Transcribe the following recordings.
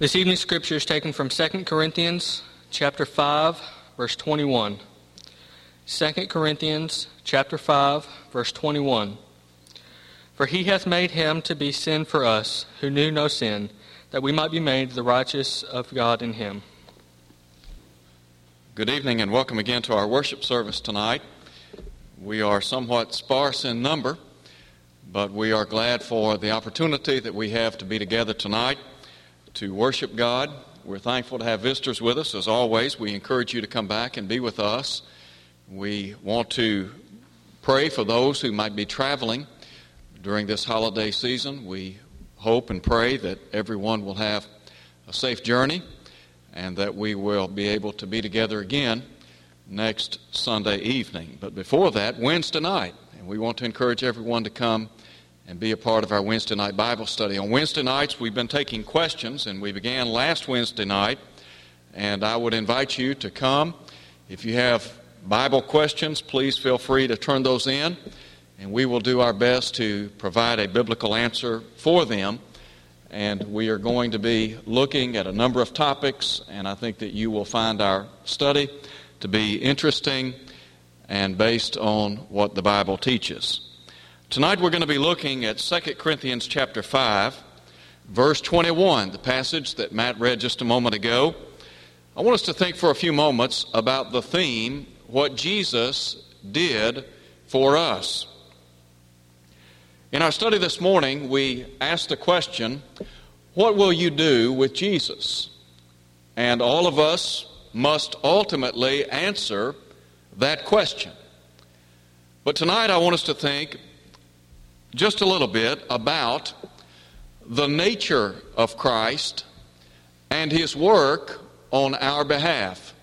This evening's scripture is taken from 2 Corinthians chapter 5 verse 21. 2 Corinthians chapter 5 verse 21. For he hath made him to be sin for us who knew no sin, that we might be made the righteous of God in him. Good evening and welcome again to our worship service tonight. We are somewhat sparse in number, but we are glad for the opportunity that we have to be together tonight to worship God. We're thankful to have visitors with us. As always, we encourage you to come back and be with us. We want to pray for those who might be traveling during this holiday season. We hope and pray that everyone will have a safe journey and that we will be able to be together again next Sunday evening. But before that, Wednesday night, and we want to encourage everyone to come and be a part of our Wednesday night Bible study. On Wednesday nights, we've been taking questions, and we began last Wednesday night. And I would invite you to come. If you have Bible questions, please feel free to turn those in, and we will do our best to provide a biblical answer for them. And we are going to be looking at a number of topics, and I think that you will find our study to be interesting and based on what the Bible teaches. Tonight we're going to be looking at 2 Corinthians chapter 5, verse 21, the passage that Matt read just a moment ago. I want us to think for a few moments about the theme, what Jesus did for us. In our study this morning, we asked the question, What will you do with Jesus? And all of us must ultimately answer that question. But tonight I want us to think just a little bit about the nature of Christ and his work on our behalf.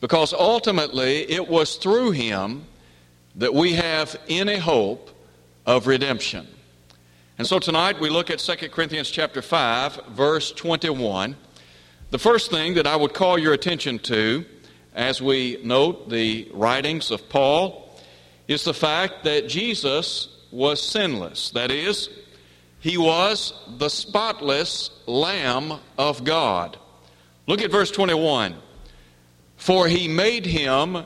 Because ultimately, it was through him that we have any hope of redemption. And so tonight we look at 2 Corinthians chapter 5 verse 21. The first thing that I would call your attention to as we note the writings of Paul is the fact that Jesus was sinless. That is, he was the spotless Lamb of God. Look at verse 21. For he made him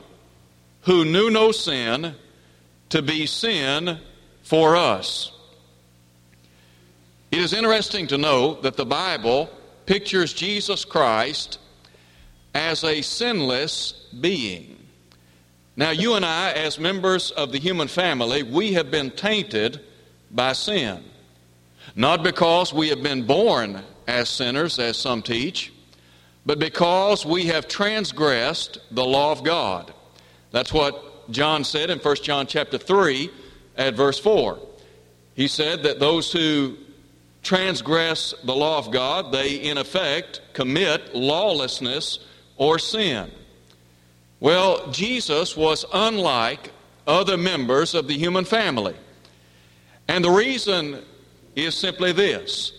who knew no sin to be sin for us. It is interesting to know that the Bible pictures Jesus Christ as a sinless being. Now, you and I, as members of the human family, we have been tainted by sin. Not because we have been born as sinners, as some teach, but because we have transgressed the law of God. That's what John said in 1 John chapter 3 at verse 4. He said that those who transgress the law of God, they in effect commit lawlessness or sin. Well, Jesus was unlike other members of the human family. And the reason is simply this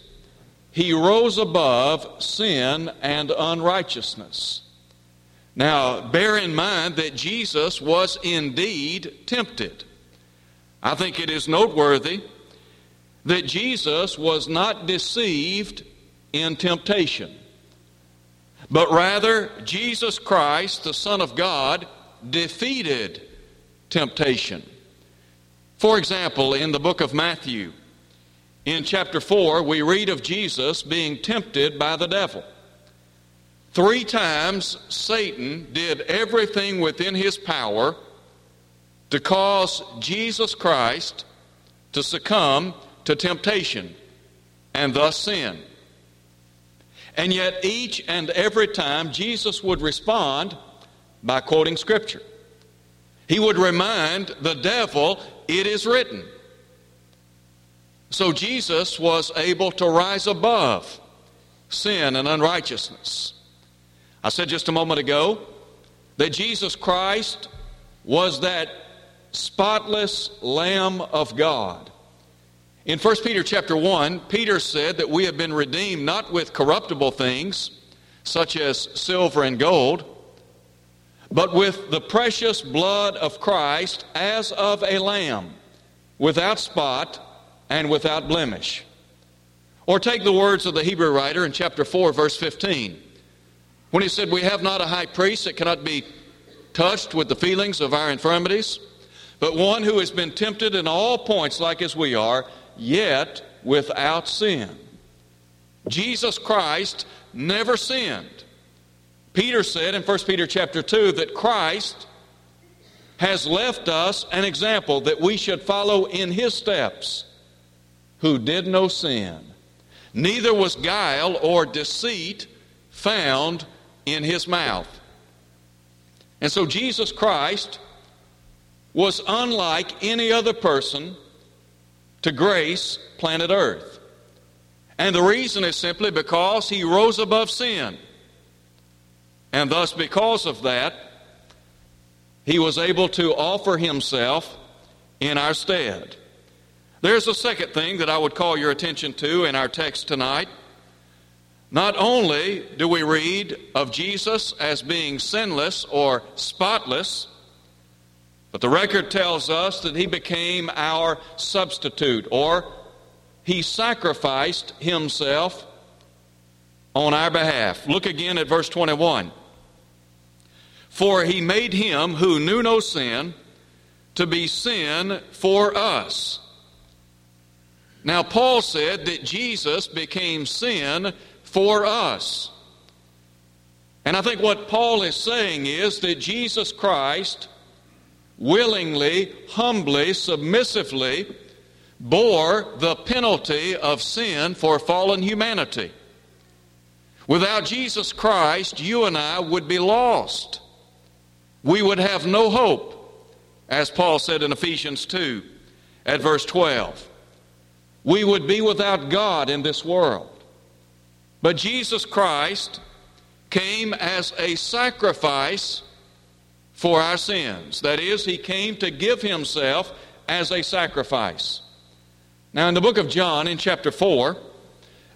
He rose above sin and unrighteousness. Now, bear in mind that Jesus was indeed tempted. I think it is noteworthy that Jesus was not deceived in temptation. But rather, Jesus Christ, the Son of God, defeated temptation. For example, in the book of Matthew, in chapter 4, we read of Jesus being tempted by the devil. Three times Satan did everything within his power to cause Jesus Christ to succumb to temptation and thus sin. And yet, each and every time, Jesus would respond by quoting Scripture. He would remind the devil, It is written. So Jesus was able to rise above sin and unrighteousness. I said just a moment ago that Jesus Christ was that spotless Lamb of God in 1 Peter chapter 1, Peter said that we have been redeemed not with corruptible things, such as silver and gold, but with the precious blood of Christ as of a lamb, without spot and without blemish. Or take the words of the Hebrew writer in chapter 4, verse 15, when he said, We have not a high priest that cannot be touched with the feelings of our infirmities, but one who has been tempted in all points like as we are, yet without sin. Jesus Christ never sinned. Peter said in 1 Peter chapter 2 that Christ has left us an example that we should follow in his steps, who did no sin. Neither was guile or deceit found in his mouth. And so Jesus Christ was unlike any other person to grace planet Earth. And the reason is simply because he rose above sin. And thus, because of that, he was able to offer himself in our stead. There's a second thing that I would call your attention to in our text tonight. Not only do we read of Jesus as being sinless or spotless, but the record tells us that he became our substitute, or he sacrificed himself on our behalf. Look again at verse 21. For he made him who knew no sin to be sin for us. Now, Paul said that Jesus became sin for us. And I think what Paul is saying is that Jesus Christ willingly, humbly, submissively bore the penalty of sin for fallen humanity. Without Jesus Christ, you and I would be lost. We would have no hope, as Paul said in Ephesians 2 at verse 12. We would be without God in this world. But Jesus Christ came as a sacrifice for our sins. That is, he came to give himself as a sacrifice. Now, in the book of John, in chapter 4,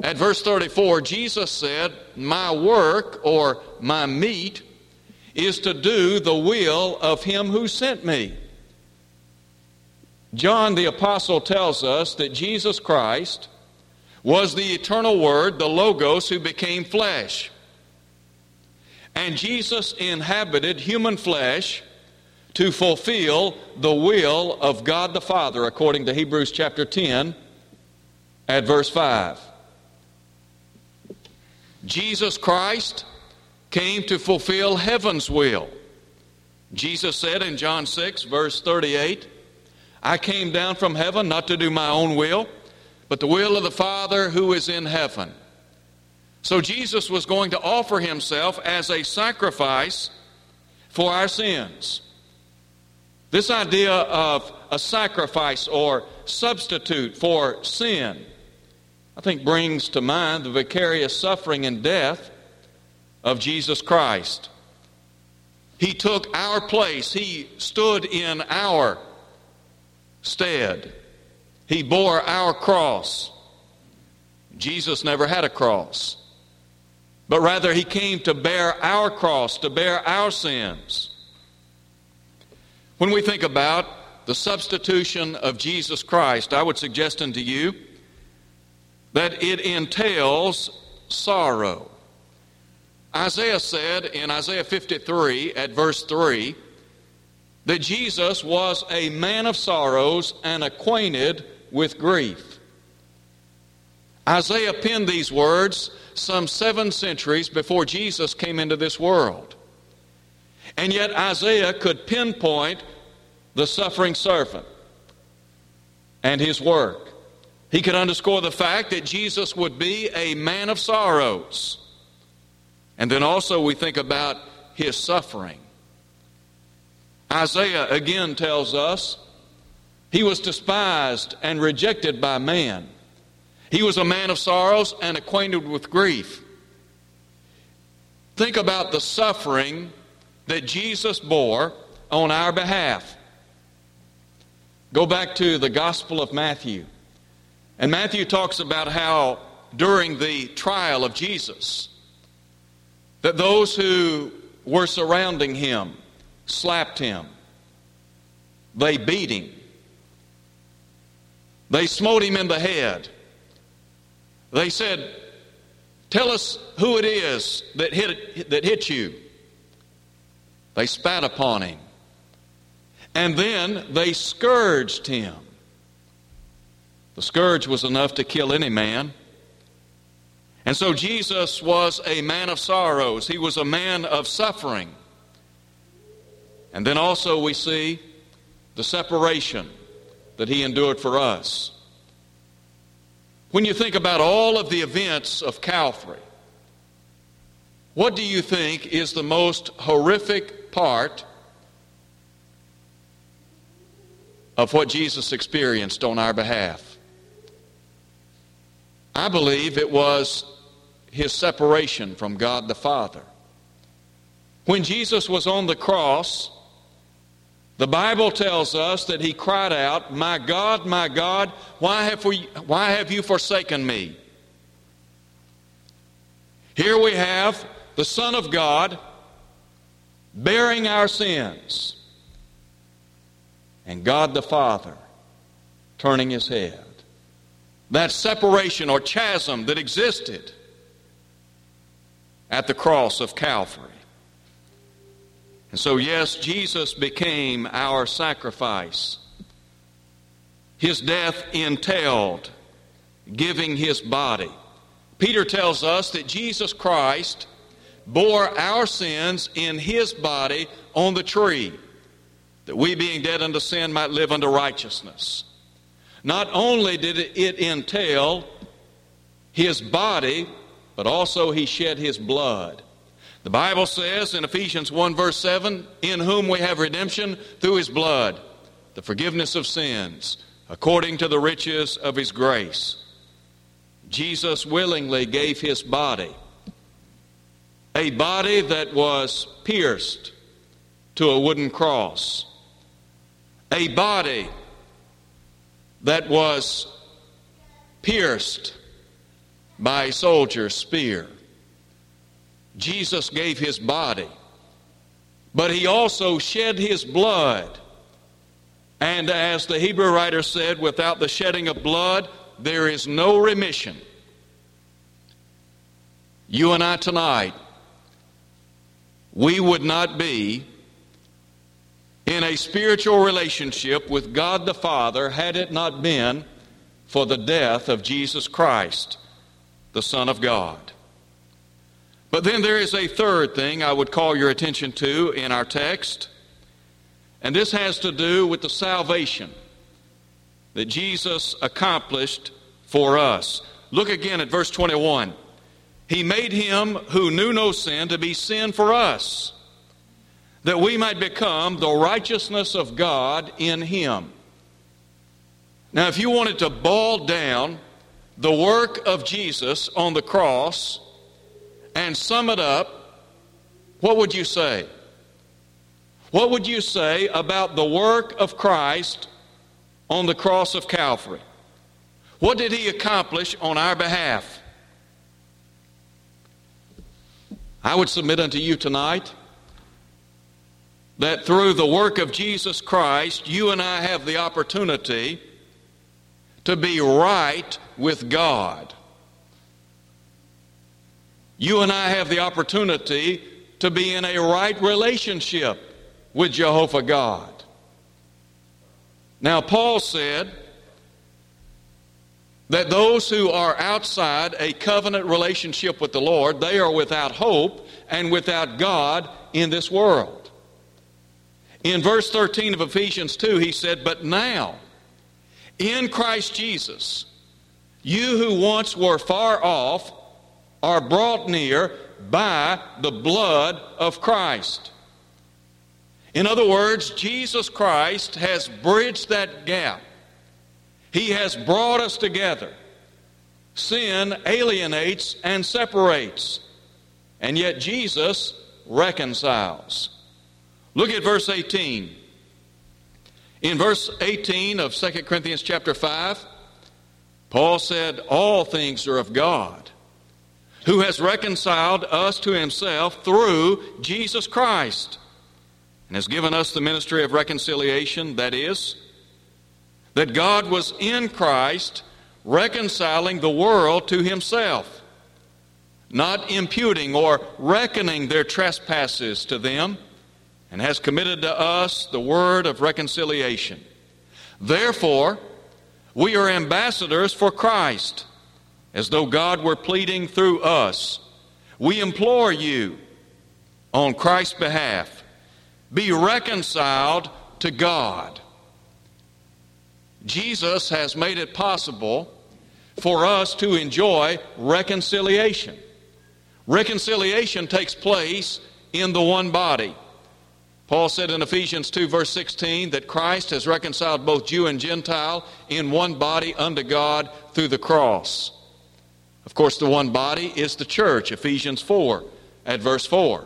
at verse 34, Jesus said, My work or my meat is to do the will of him who sent me. John the Apostle tells us that Jesus Christ was the eternal Word, the Logos, who became flesh. And Jesus inhabited human flesh to fulfill the will of God the Father, according to Hebrews chapter 10 at verse 5. Jesus Christ came to fulfill heaven's will. Jesus said in John 6, verse 38, I came down from heaven not to do my own will, but the will of the Father who is in heaven. So Jesus was going to offer himself as a sacrifice for our sins. This idea of a sacrifice or substitute for sin, I think, brings to mind the vicarious suffering and death of Jesus Christ. He took our place, He stood in our stead, He bore our cross. Jesus never had a cross but rather he came to bear our cross, to bear our sins. When we think about the substitution of Jesus Christ, I would suggest unto you that it entails sorrow. Isaiah said in Isaiah 53 at verse 3 that Jesus was a man of sorrows and acquainted with grief. Isaiah penned these words some seven centuries before Jesus came into this world. And yet Isaiah could pinpoint the suffering servant and his work. He could underscore the fact that Jesus would be a man of sorrows. And then also we think about his suffering. Isaiah again tells us he was despised and rejected by man. He was a man of sorrows and acquainted with grief. Think about the suffering that Jesus bore on our behalf. Go back to the Gospel of Matthew. And Matthew talks about how during the trial of Jesus, that those who were surrounding him slapped him, they beat him, they smote him in the head, They said, Tell us who it is that hit, that hit you. They spat upon him. And then they scourged him. The scourge was enough to kill any man. And so Jesus was a man of sorrows, he was a man of suffering. And then also we see the separation that he endured for us. When you think about all of the events of Calvary, what do you think is the most horrific part of what Jesus experienced on our behalf? I believe it was his separation from God the Father. When Jesus was on the cross, the Bible tells us that he cried out, My God, my God, why have, we, why have you forsaken me? Here we have the Son of God bearing our sins, and God the Father turning his head. That separation or chasm that existed at the cross of Calvary. And so, yes, Jesus became our sacrifice. His death entailed giving his body. Peter tells us that Jesus Christ bore our sins in his body on the tree, that we, being dead unto sin, might live unto righteousness. Not only did it entail his body, but also he shed his blood. The Bible says in Ephesians 1, verse 7, in whom we have redemption through his blood, the forgiveness of sins, according to the riches of his grace. Jesus willingly gave his body, a body that was pierced to a wooden cross, a body that was pierced by a soldier's spear. Jesus gave his body, but he also shed his blood. And as the Hebrew writer said, without the shedding of blood, there is no remission. You and I tonight, we would not be in a spiritual relationship with God the Father had it not been for the death of Jesus Christ, the Son of God. But then there is a third thing I would call your attention to in our text, and this has to do with the salvation that Jesus accomplished for us. Look again at verse 21. He made him who knew no sin to be sin for us, that we might become the righteousness of God in him. Now, if you wanted to boil down the work of Jesus on the cross, and sum it up, what would you say? What would you say about the work of Christ on the cross of Calvary? What did he accomplish on our behalf? I would submit unto you tonight that through the work of Jesus Christ, you and I have the opportunity to be right with God you and I have the opportunity to be in a right relationship with Jehovah God. Now, Paul said that those who are outside a covenant relationship with the Lord, they are without hope and without God in this world. In verse 13 of Ephesians 2, he said, But now, in Christ Jesus, you who once were far off are brought near by the blood of Christ. In other words, Jesus Christ has bridged that gap. He has brought us together. Sin alienates and separates, and yet Jesus reconciles. Look at verse 18. In verse 18 of 2 Corinthians chapter 5, Paul said, All things are of God who has reconciled us to himself through Jesus Christ and has given us the ministry of reconciliation, that is, that God was in Christ reconciling the world to himself, not imputing or reckoning their trespasses to them, and has committed to us the word of reconciliation. Therefore, we are ambassadors for Christ, as though God were pleading through us. We implore you, on Christ's behalf, be reconciled to God. Jesus has made it possible for us to enjoy reconciliation. Reconciliation takes place in the one body. Paul said in Ephesians 2, verse 16, that Christ has reconciled both Jew and Gentile in one body unto God through the cross. Of course, the one body is the church, Ephesians 4, at verse 4.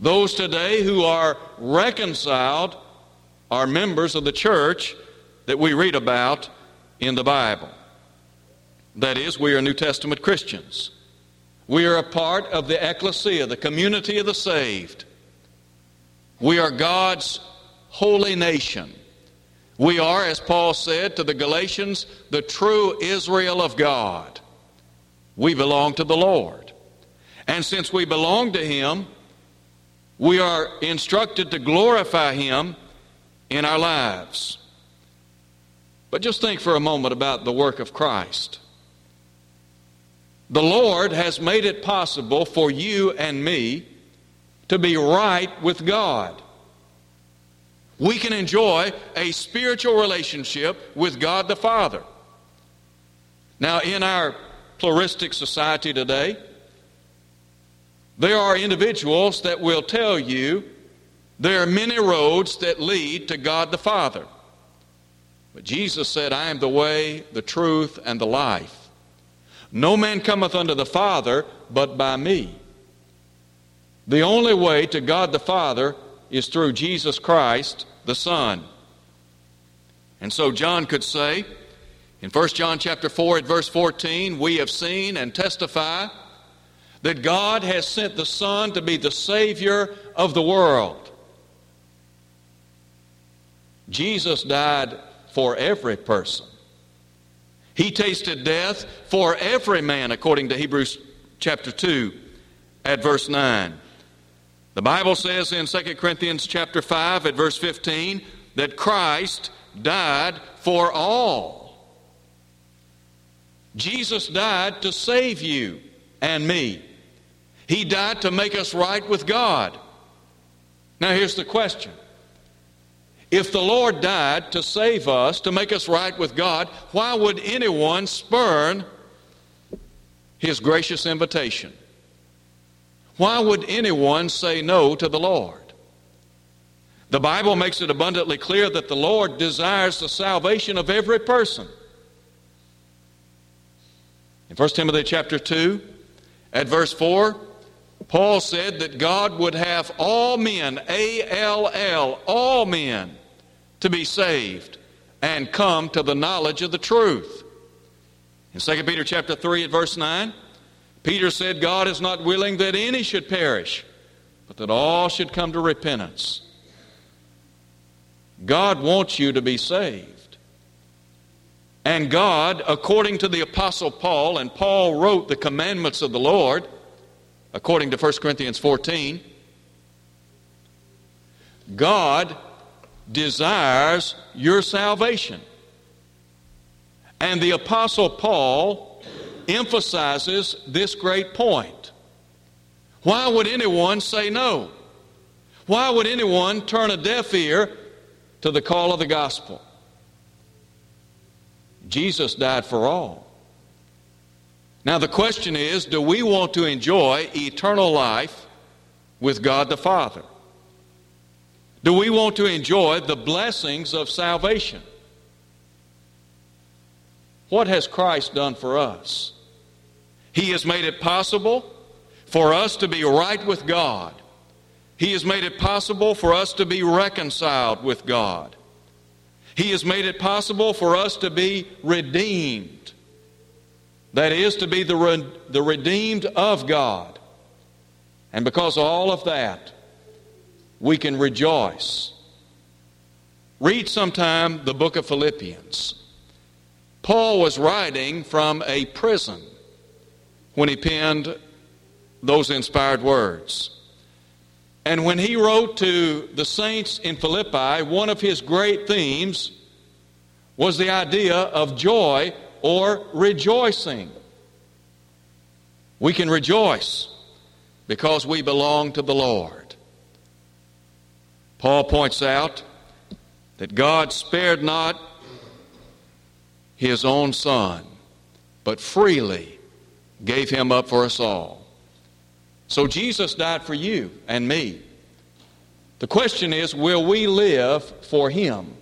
Those today who are reconciled are members of the church that we read about in the Bible. That is, we are New Testament Christians. We are a part of the ecclesia, the community of the saved. We are God's holy nation. We are, as Paul said to the Galatians, the true Israel of God. We belong to the Lord. And since we belong to Him, we are instructed to glorify Him in our lives. But just think for a moment about the work of Christ. The Lord has made it possible for you and me to be right with God. We can enjoy a spiritual relationship with God the Father. Now, in our pluralistic society today, there are individuals that will tell you there are many roads that lead to God the Father. But Jesus said, I am the way, the truth, and the life. No man cometh unto the Father but by me. The only way to God the Father is through Jesus Christ, the Son. And so John could say, in 1 John chapter 4 at verse 14, we have seen and testify that God has sent the Son to be the Savior of the world. Jesus died for every person. He tasted death for every man, according to Hebrews chapter 2 at verse 9. The Bible says in 2 Corinthians chapter 5 at verse 15 that Christ died for all. Jesus died to save you and me. He died to make us right with God. Now here's the question if the Lord died to save us, to make us right with God, why would anyone spurn his gracious invitation? Why would anyone say no to the Lord? The Bible makes it abundantly clear that the Lord desires the salvation of every person. In 1 Timothy chapter 2, at verse 4, Paul said that God would have all men, A L L, all men, to be saved and come to the knowledge of the truth. In 2 Peter chapter 3 at verse 9, Peter said, God is not willing that any should perish, but that all should come to repentance. God wants you to be saved. And God, according to the Apostle Paul, and Paul wrote the commandments of the Lord, according to 1 Corinthians 14, God desires your salvation. And the Apostle Paul emphasizes this great point. Why would anyone say no? Why would anyone turn a deaf ear to the call of the gospel? Jesus died for all. Now, the question is do we want to enjoy eternal life with God the Father? Do we want to enjoy the blessings of salvation? What has Christ done for us? He has made it possible for us to be right with God. He has made it possible for us to be reconciled with God. He has made it possible for us to be redeemed. That is, to be the, re- the redeemed of God. And because of all of that, we can rejoice. Read sometime the book of Philippians. Paul was writing from a prison when he penned those inspired words. And when he wrote to the saints in Philippi, one of his great themes was the idea of joy or rejoicing. We can rejoice because we belong to the Lord. Paul points out that God spared not his own son, but freely gave him up for us all. So Jesus died for you and me. The question is will we live for him?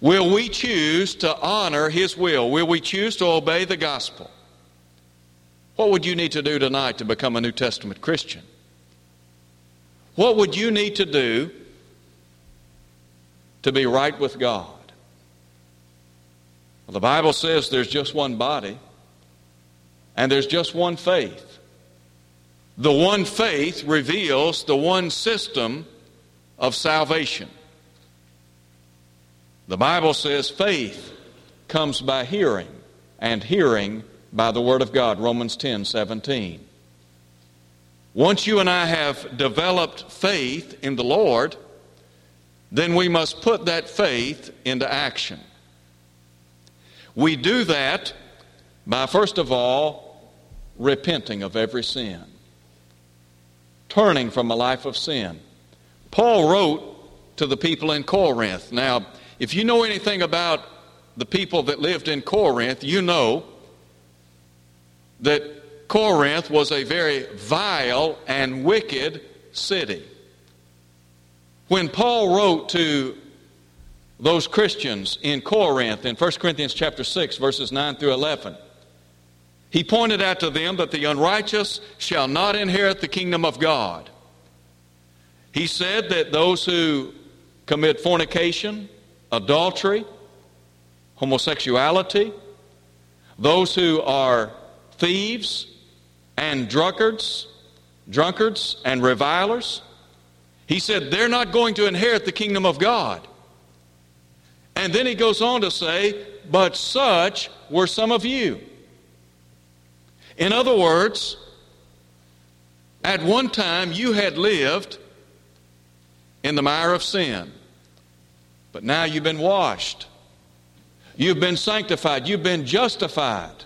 Will we choose to honor his will? Will we choose to obey the gospel? What would you need to do tonight to become a New Testament Christian? What would you need to do to be right with God? Well, the Bible says there's just one body and there's just one faith. The one faith reveals the one system of salvation. The Bible says faith comes by hearing, and hearing by the Word of God. Romans 10 17. Once you and I have developed faith in the Lord, then we must put that faith into action. We do that by, first of all, repenting of every sin, turning from a life of sin. Paul wrote to the people in Corinth. Now, if you know anything about the people that lived in Corinth, you know that Corinth was a very vile and wicked city. When Paul wrote to those Christians in Corinth in 1 Corinthians chapter 6 verses 9 through 11. He pointed out to them that the unrighteous shall not inherit the kingdom of God. He said that those who commit fornication, adultery, homosexuality, those who are thieves and drunkards, drunkards and revilers, he said they're not going to inherit the kingdom of God. And then he goes on to say, But such were some of you. In other words, at one time you had lived in the mire of sin, but now you've been washed. You've been sanctified. You've been justified.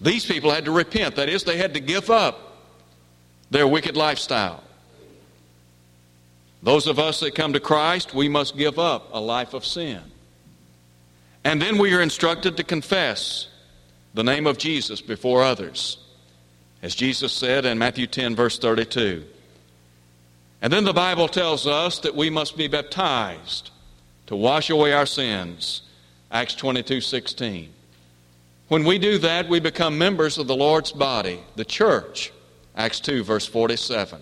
These people had to repent. That is, they had to give up their wicked lifestyle. Those of us that come to Christ, we must give up a life of sin. And then we are instructed to confess the name of Jesus before others, as Jesus said in Matthew 10, verse 32. And then the Bible tells us that we must be baptized to wash away our sins, Acts 22, 16. When we do that, we become members of the Lord's body, the church, Acts 2, verse 47.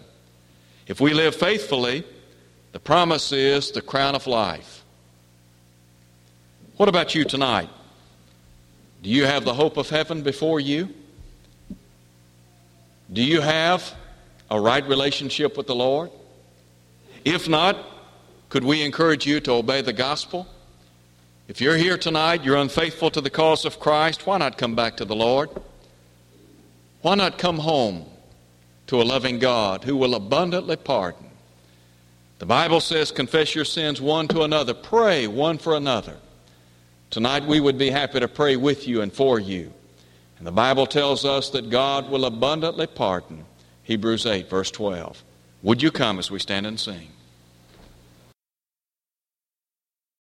If we live faithfully, the promise is the crown of life. What about you tonight? Do you have the hope of heaven before you? Do you have a right relationship with the Lord? If not, could we encourage you to obey the gospel? If you're here tonight, you're unfaithful to the cause of Christ, why not come back to the Lord? Why not come home to a loving God who will abundantly pardon? The Bible says, confess your sins one to another, pray one for another. Tonight we would be happy to pray with you and for you. And the Bible tells us that God will abundantly pardon. Hebrews 8, verse 12. Would you come as we stand and sing?